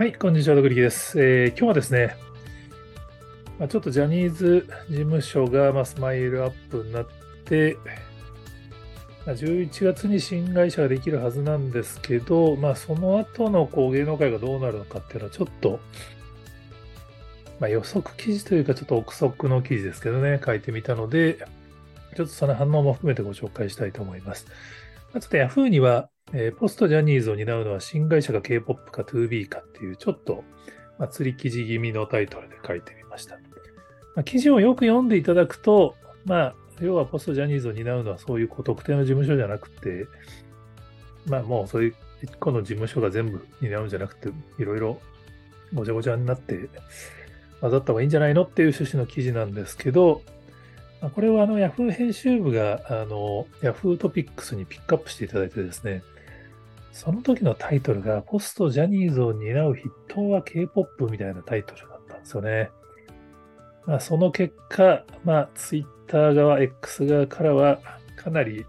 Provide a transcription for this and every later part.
はい、こんにちは、ドクリキです。えー今日はですね、まあ、ちょっとジャニーズ事務所が、まあ、スマイルアップになって、まあ、11月に新会社ができるはずなんですけど、まあ、その後のこう芸能界がどうなるのかっていうのはちょっと、まあ、予測記事というか、ちょっと憶測の記事ですけどね、書いてみたので、ちょっとその反応も含めてご紹介したいと思います。まあちょっと Yahoo には、えーポストジャニーズを担うのは新会社が K-POP か 2B かっていうちょっと、まあ、釣り記事気味のタイトルで書いてみました。まあ、記事をよく読んでいただくと、まあ、要はポストジャニーズを担うのはそういうこう特定の事務所じゃなくて、まあもうそういう一個の事務所が全部担うんじゃなくて、いろいろごちゃごちゃになって混ざった方がいいんじゃないのっていう趣旨の記事なんですけど、これはあの Yahoo 編集部があの Yahoo トピックスにピックアップしていただいてですね、その時のタイトルが、ポストジャニーズを担う筆頭は K-POP みたいなタイトルだったんですよね。まあ、その結果、まあ、Twitter 側、X 側からは、かなり、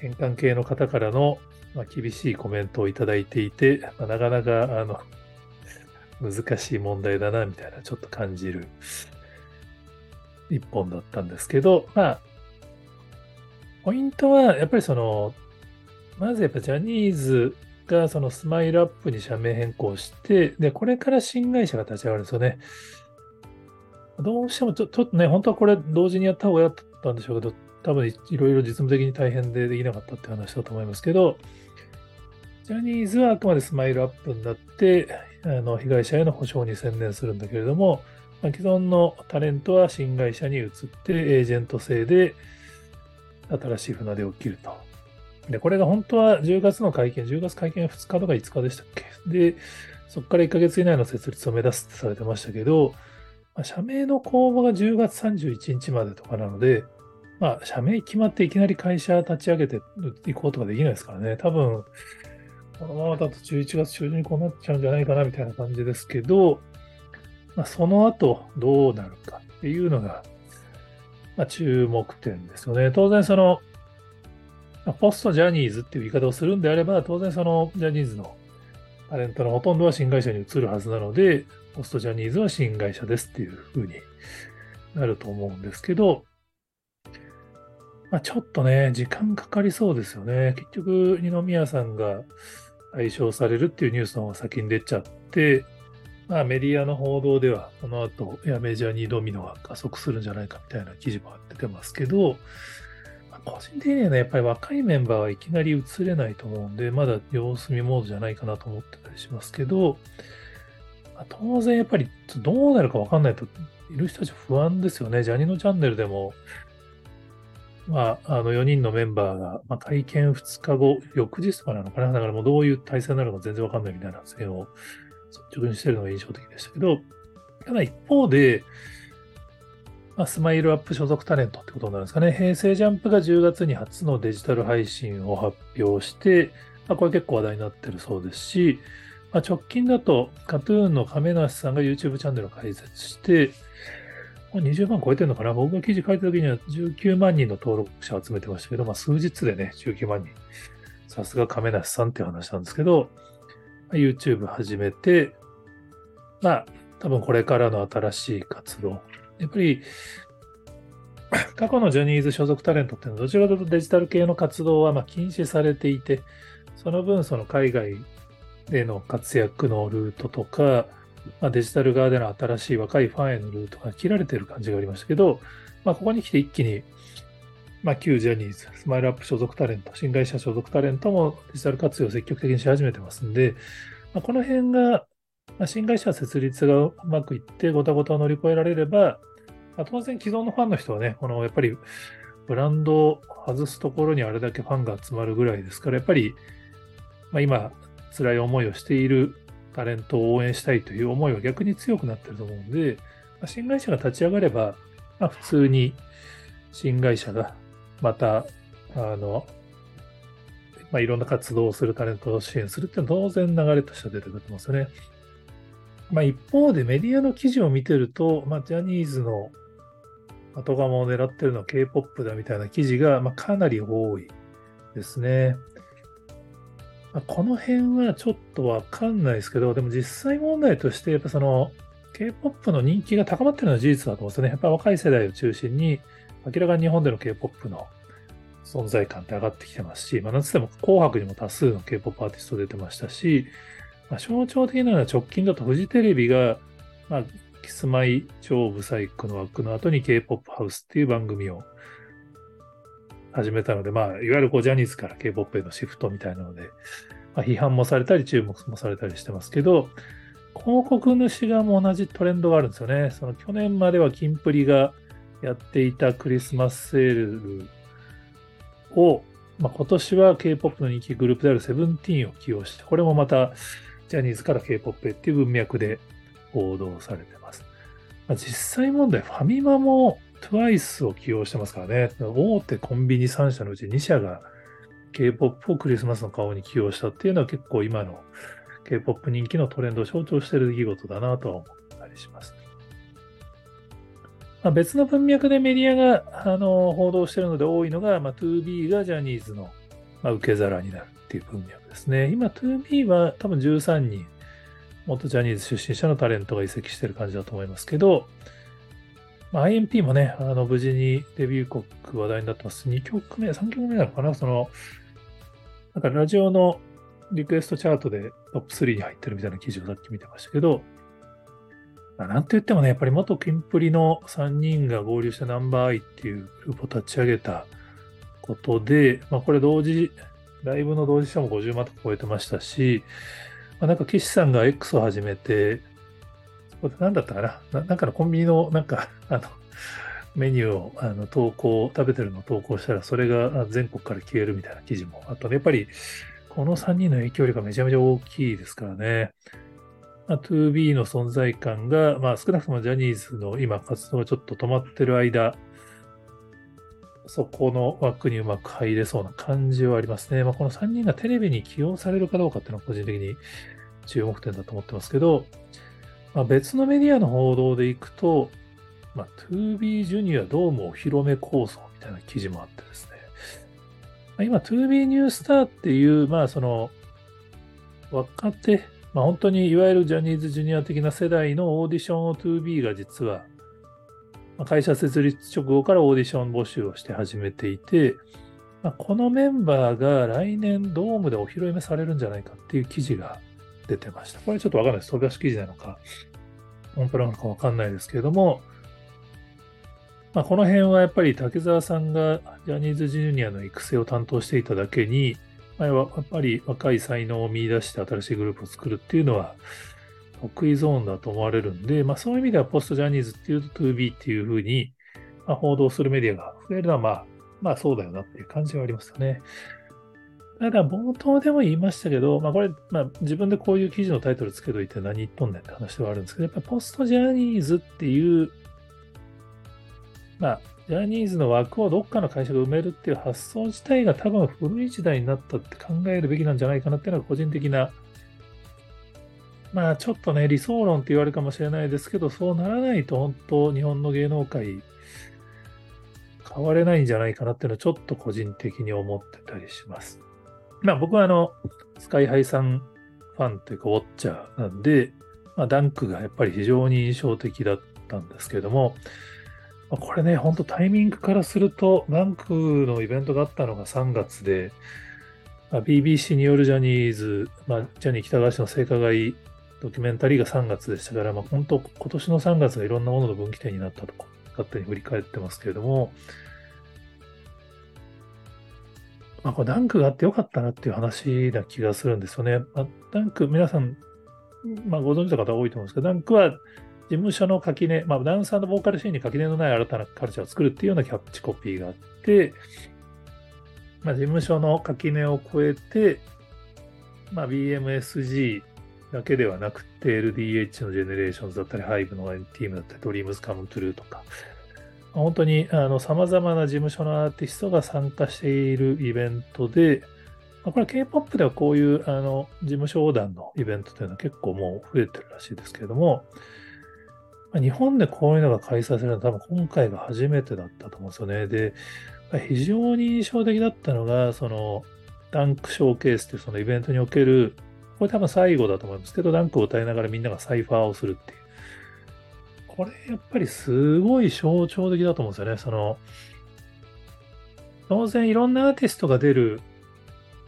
変換系の方からの、まあ、厳しいコメントをいただいていて、まあ、なかなか、あの、難しい問題だな、みたいな、ちょっと感じる一本だったんですけど、まあ、ポイントは、やっぱりその、まずやっぱジャニーズがそのスマイルアップに社名変更して、で、これから新会社が立ち上がるんですよね。どうしてもちょちょっとね、本当はこれ同時にやった方が良かったんでしょうけど、多分いいろいろ実務的に大変でできなかったって話だと思いますけど、ジャニーズはあくまでスマイルアップになって、あの被害者への補償に専念するんだけれども、まあ既存のタレントは新会社に移って、エージェント制で新しい船出を切ると。で、これが本当は10月の会見、10月会見は2日とか5日でしたっけ？で、そこから1ヶ月以内の設立を目指すってされてましたけど、まあ、社名の公募が10月31日までとかなので、まあ、社名決まっていきなり会社立ち上げていこうとかできないですからね。多分、このままだと11月中旬にこうなっちゃうんじゃないかなみたいな感じですけど、まあ、その後どうなるかっていうのが、まあ、注目点ですよね。当然その、ポストジャニーズっていう言い方をするんであれば、当然そのジャニーズのタレントのほとんどは新会社に移るはずなので、ポストジャニーズは新会社ですっていう風になると思うんですけど、まあ、ちょっとね、時間かかりそうですよね。結局、二宮さんが対象されるっていうニュースの方が先に出ちゃって、まあ、メディアの報道では、この後、やメジャーにドミノが加速するんじゃないかみたいな記事も出てますけど、個人的にはね、やっぱり若いメンバーはいきなり移れないと思うんで、まだ様子見モードじゃないかなと思ってたりしますけど、まあ当然やっぱりどうなるかわかんないと、いる人たち不安ですよね。ジャニーのチャンネルでも、まあ、あの4人のメンバーが、まあ、会見2日後、翌日とかなのかな。だからもうどういう体制になるのか全然わかんないみたいな発言を率直にしてるのが印象的でしたけど、ただ一方で、まあ、スマイルアップ所属タレントってことになるんですかね。平成ジャンプが10月に初のデジタル配信を発表して、まあ、これ結構話題になってるそうですし、まあ、直近だと、カトゥーンの亀梨さんが YouTube チャンネルを開設して、20万超えてるのかな僕が記事書いた時には19万人の登録者を集めてましたけど、まあ、数日でね、19万人。さすが亀梨さんっていう話なんですけど、まあ YouTube 始めて、まあ、多分これからの新しい活動。やっぱり、過去のジャニーズ所属タレントっていうのは、どちらかというとデジタル系の活動はま禁止されていて、その分、その海外での活躍のルートとか、まあ、デジタル側での新しい若いファンへのルートが切られている感じがありましたけど、まあ、ここに来て一気に、まあ、旧ジャニーズ、スマイルアップ所属タレント、新会社所属タレントもデジタル活用を積極的にし始めてますんで、まあ、この辺が、まあ、新会社設立がうまくいって、ごたごたを乗り越えられれば、まあ、当然既存のファンの人はね、このやっぱりブランドを外すところにあれだけファンが集まるぐらいですから、やっぱり、まあ、今、辛い思いをしているタレントを応援したいという思いは逆に強くなってると思うんで、まあ、新会社が立ち上がれば、まあ、普通に新会社がまた、あの、まあ、いろんな活動をするタレントを支援するっていうのは当然流れとしては出てくると思うんですよね。まあ、一方でメディアの記事を見てると、まあ、ジャニーズの後釜を狙ってるのは K-POP だみたいな記事が、まあ、かなり多いですね。まあ、この辺はちょっとわかんないですけど、でも実際問題として、やっぱその K-POP の人気が高まってるのは事実だと思うんですよね。やっぱ若い世代を中心に、明らかに日本での K-POP の存在感って上がってきてますし、まあ、なんつっても紅白にも多数の K-POP アーティスト出てましたし、まあ、象徴的なのは直近だとフジテレビが、まあ、キスマイ超ブサイクの枠の後に K-POP ハウスっていう番組を始めたので、まあ、いわゆるこうジャニーズから K-POP へのシフトみたいなので、まあ、批判もされたり注目もされたりしてますけど、広告主側も同じトレンドがあるんですよね。その去年まではキンプリがやっていたクリスマスセールを、まあ、今年は K-POP の人気グループであるセブンティーンを起用して、これもまたジャニーズから K-POP へっていう文脈で報道されてます。まあ、実際問題、ファミマも TWICE を起用してますからね。大手コンビニ3社のうち2社が K-POP をクリスマスの顔に起用したっていうのは結構今の K-POP 人気のトレンドを象徴している出来事だなとは思ったりします。まあ、別の文脈でメディアがあの報道しているので多いのが、まあ、2B がジャニーズの、まあ、受け皿になるっていう文脈ですね。今 2B は多分13人、元ジャニーズ出身者のタレントが移籍してる感じだと思いますけど、まあ、IMP もね、あの無事にデビュー国話題になってます。2曲目、3曲目なのかなその、なんかラジオのリクエストチャートでトップ3に入ってるみたいな記事をさっき見てましたけど、まあ、なんて言ってもね、やっぱり元キンプリの3人が合流してナンバーアイっていうグループを立ち上げたことで、まあ、これ同時、ライブの同時者も50万とか超えてましたし、まあ、なんか岸さんが X を始めて、そこで何だったかな？なんかのコンビニのなんか、あの、メニューをあの投稿、食べてるのを投稿したら、それが全国から消えるみたいな記事もあと、ね、やっぱりこの3人の影響力がめちゃめちゃ大きいですからね。まあ、2B の存在感が、まあ、少なくともジャニーズの今活動がちょっと止まってる間、そこの枠にうまく入れそうな感じはありますね。まあ、この3人がテレビに起用されるかどうかっていうのは個人的に注目点だと思ってますけど、まあ、別のメディアの報道でいくと、まあ、2B ジュニアドームお披露目構想みたいな記事もあってですね、まあ今、2B ニュースターっていう、まあ、その、若手、まあ、本当にいわゆるジャニーズジュニア的な世代のオーディションを 2B が実は、会社設立直後からオーディション募集をして始めていて、まあ、このメンバーが来年ドームでお披露目されるんじゃないかっていう記事が出てました。これちょっとわかんないです。飛び出し記事なのか、オンプラなのかわかんないですけれども、まあ、この辺はやっぱり竹澤さんがジャニーズジュニアの育成を担当していただけに、まあ、やっぱり若い才能を見出して新しいグループを作るっていうのは得意ゾーンだと思われるんで、まあ、そういう意味ではポストジャニーズっていうと 2B っていうふうに、まあ、報道するメディアが増えるのはまあ、まあそうだよなっていう感じはありますよね。ただ冒頭でも言いましたけど、まあこれ、まあ自分でこういう記事のタイトルつけといて何言っとんねんって話ではあるんですけど、やっぱポストジャニーズっていうまあ、ジャニーズの枠をどっかの会社が埋めるっていう発想自体が多分古い時代になったって考えるべきなんじゃないかなっていうのが個人的な、まあちょっとね、理想論って言われるかもしれないですけど、そうならないと本当日本の芸能界変われないんじゃないかなっていうのはちょっと個人的に思ってたりします。まあ僕はあの、スカイハイさんファンというかウォッチャーなんで、まあ、ダンクがやっぱり非常に印象的だったんですけどもま、これね、本当タイミングからすると、バンクのイベントがあったのが3月で、まあ、BBC によるジャニーズ、まあ、ジャニー喜多川氏の性加害ドキュメンタリーが3月でしたから、まあ、本当、今年の3月がいろんなものの分岐点になったと勝手に振り返ってますけれども、まあ、これダンクがあってよかったなっていう話な気がするんですよね。まあ、ダンク、皆さん、まあ、ご存知の方多いと思うんですけど、ダンクは事務所の垣根、まあ、ダンサーのボーカルシーンに垣根のない新たなカルチャーを作るっていうようなキャッチコピーがあって、まあ、事務所の垣根を越えて、まあ、BMSG だけではなくて、LDH の GENERATIONS だったり、HYBE の &TEAM だったり、Dreams Come True とか、本当にさまざまな事務所のアーティストが参加しているイベントで、これ K-POP ではこういうあの事務所横断のイベントというのは結構もう増えてるらしいですけれども、日本でこういうのが開催されるのは多分今回が初めてだったと思うんですよね。で、非常に印象的だったのが、その、ダンクショーケースっていうそのイベントにおける、これ多分最後だと思いますけど、ダンクを歌いながらみんながサイファーをするっていう。これやっぱりすごい象徴的だと思うんですよね。その、当然いろんなアーティストが出る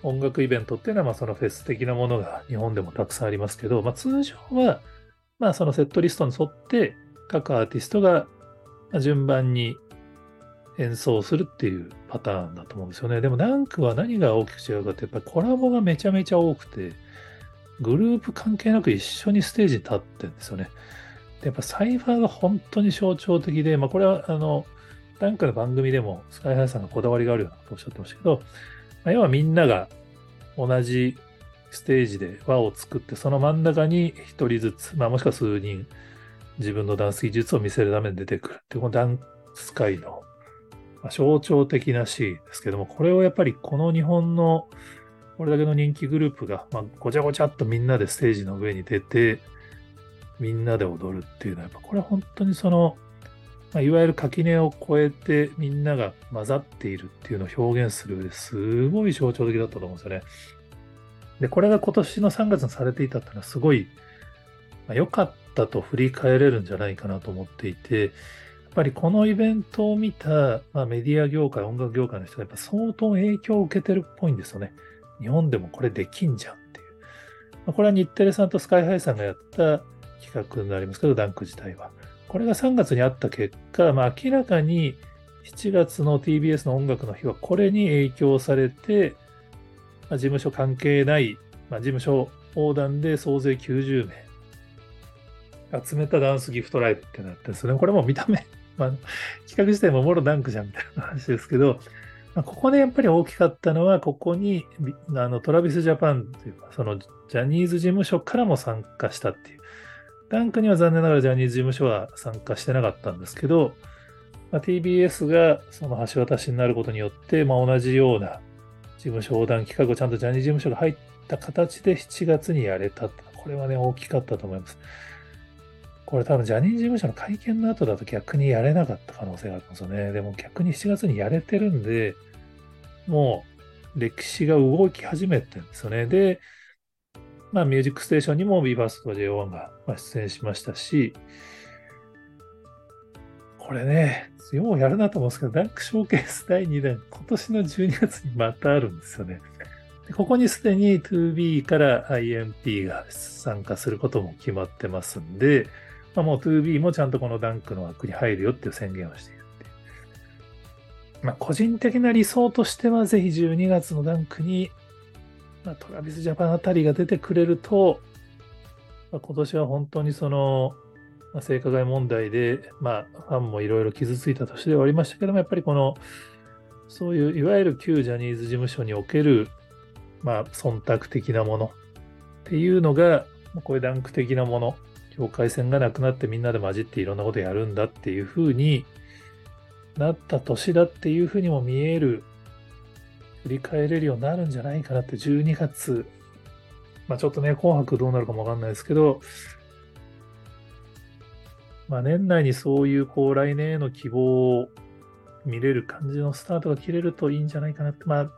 音楽イベントっていうのは、まあそのフェス的なものが日本でもたくさんありますけど、まあ通常は、まあそのセットリストに沿って各アーティストが順番に演奏するっていうパターンだと思うんですよね。でもダンクは何が大きく違うかって、やっぱりコラボがめちゃめちゃ多くて、グループ関係なく一緒にステージに立ってるんですよね。でやっぱサイファーが本当に象徴的で、まあこれはあの、ダンクの番組でもスカイハイさんがこだわりがあるようなことをおっしゃってましたけど、まあ、要はみんなが同じステージで輪を作って、その真ん中に一人ずつ、まあもしくは数人、自分のダンス技術を見せるために出てくるっていう、このダンス界の象徴的なシーンですけども、これをやっぱりこの日本のこれだけの人気グループが、まあ、ごちゃごちゃっとみんなでステージの上に出て、みんなで踊るっていうのは、やっぱこれ本当にその、まあ、いわゆる垣根を越えてみんなが混ざっているっていうのを表現する上ですごい象徴的だったと思うんですよね。で、これが今年の3月にされていたっていうのはすごい良、まあ、かったと振り返れるんじゃないかなと思っていて、やっぱりこのイベントを見た、まあ、メディア業界、音楽業界の人がやっぱ相当影響を受けてるっぽいんですよね。日本でもこれできんじゃんっていう。まあ、これは日テレさんとスカイハイさんがやった企画になりますけど、ダンク自体は。これが3月にあった結果、まあ、明らかに7月の TBS の音楽の日はこれに影響されて、まあ、事務所関係ない、まあ、事務所横断で総勢90名集めたダンスギフトライブってなってるんですね。これも見た目、まあ、企画自体ももろダンクじゃんみたいな話ですけど、ここでやっぱり大きかったのは、ここにあのトラビスジャパンというか、そのジャニーズ事務所からも参加したっていう。ダンクには残念ながらジャニーズ事務所は参加してなかったんですけど、まあ、TBS がその橋渡しになることによって、まあ、同じような事務所横断企画をちゃんとジャニーズ事務所が入った形で7月にやれた。これはね、大きかったと思います。これ多分ジャニーズ事務所の会見の後だと逆にやれなかった可能性があるんですよね。でも逆に7月にやれてるんで、もう歴史が動き始めてるんですよね。で、まあ、ミュージックステーションにも BE:FIRST と JO1 が出演しましたし、これね、ようやるなと思うんですけど、ダンクショーケース第2弾、今年の12月にまたあるんですよね。でここにすでに 2B から IMP が参加することも決まってますんで、まあ、もう 2B もちゃんとこのダンクの枠に入るよっていう宣言をしてい。まあ、個人的な理想としては、ぜひ12月のダンクに、まあ、トラビスジャパンあたりが出てくれると、まあ、今年は本当にその、まあ、性加害問題で、まあ、ファンもいろいろ傷ついた年ではありましたけども、やっぱりこの、そういういわゆる旧ジャニーズ事務所における、まあ、忖度的なものっていうのが、こういうダンク的なもの境界線がなくなってみんなで混じっていろんなことやるんだっていうふうになった年だっていうふうにも見える、振り返れるようになるんじゃないかなって12月、まあちょっとね、紅白どうなるかもわかんないですけど、まあ年内にそういうこう来年への希望を見れる感じのスタートが切れるといいんじゃないかなって、まあ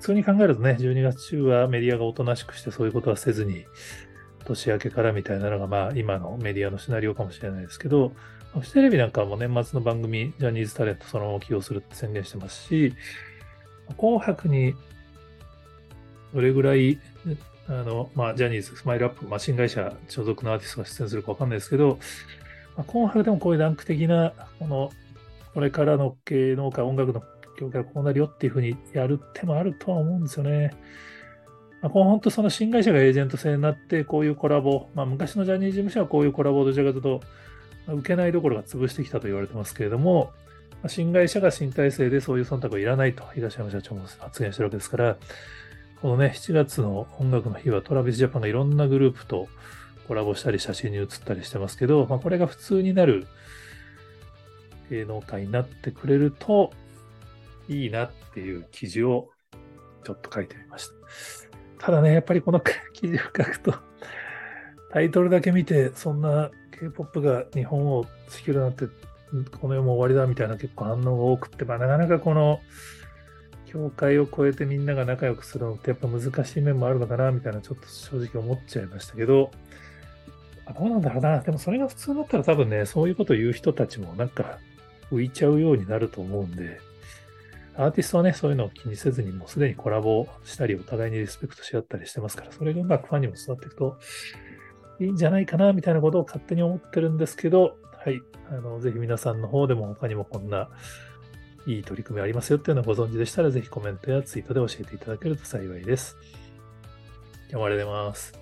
普通に考えるとね、12月中はメディアがおとなしくしてそういうことはせずに、年明けからみたいなのが、まあ、今のメディアのシナリオかもしれないですけど、フジテレビなんかも年末の番組、ジャニーズタレントそのまま起用するって宣言してますし、紅白にどれぐらい、あの、まあ、ジャニーズ、スマイルアップ、まあ、新会社所属のアーティストが出演するかわかんないですけど、まあ、紅白でもこういうランク的な、この、これからの芸能界、音楽の業界はこうなるよっていうふうにやる手もあるとは思うんですよね。まあ、この本当その新会社がエージェント制になって、こういうコラボ、まあ、昔のジャニーズ事務所はこういうコラボをどちらかというと、受けないどころが潰してきたと言われてますけれども、新会社が新体制でそういう忖度はいらないと東山社長も発言してるわけですから、このね、7月の音楽の日はトラビスジャパンがいろんなグループとコラボしたり写真に写ったりしてますけど、まあ、これが普通になる芸能界になってくれるといいなっていう記事をちょっと書いてみました。ただね、やっぱりこの記事を書くと、タイトルだけ見て、そんな K-POP が日本を仕切るなんて、この世も終わりだみたいな結構反応が多くって、まあ、なかなかこの境界を越えてみんなが仲良くするのってやっぱ難しい面もあるのかなみたいなちょっと正直思っちゃいましたけど、あどうなんだろうな。でもそれが普通だったら多分ね、そういうことを言う人たちもなんか浮いちゃうようになると思うんで、アーティストはね、そういうのを気にせずにもうすでにコラボしたり、お互いにリスペクトし合ったりしてますから、それがうまくファンにも伝わっていくといいんじゃないかな、みたいなことを勝手に思ってるんですけど、はい。あの、ぜひ皆さんの方でも他にもこんないい取り組みありますよっていうのをご存知でしたら、ぜひコメントやツイートで教えていただけると幸いです。今日もありがとうございます。